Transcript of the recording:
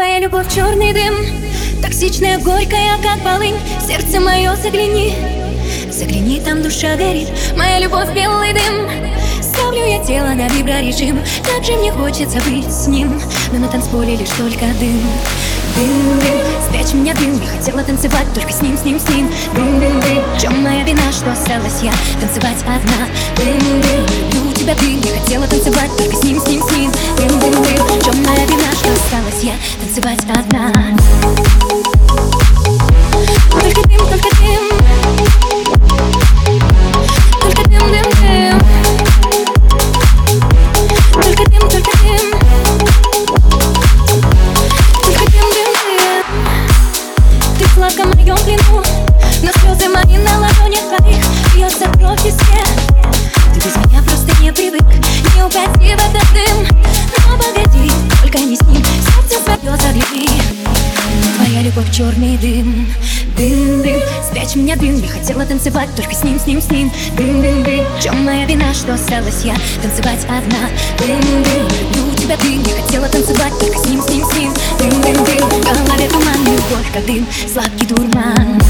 Твоя любовь черный дым. Токсичная, горькая, как полынь. Сердце мое загляни. Загляни, там душа горит. Моя любовь белый дым. Ставлю я тело на виброрежим. Как же мне хочется быть с ним. Но на танцполе лишь только дым. Дым, дым, спрячь меня дым. Я хотела танцевать только с ним, с ним, с ним. Дым, дым, дым, в чем моя вина, что осталась я Танцевать одна. Дым, дым, люблю тебя, дым Я хотела танцевать только с ним, с ним, с ним я Танцевать одна. Только дым, только дым. Только дым, дым, дым. Только дым, только дым. Только дым, дым, дым. Ты в моем плену Но слезы мои на ладонях твоих. Бьется кровь в виске Ты без меня просто не привык. Не уходи в этот Любовь черный дым. Дым, дым, спрячь меня дым. Я хотела танцевать только с ним, с ним, с ним. Дым, дым, дым, в чем моя вина, что осталась я? Танцевать одна. Дым, дым, люблю тебя, дым. Я хотела танцевать только с ним, с ним, с ним. Дым, дым, дым, в голове туман. Любовь как дым, сладкий дурман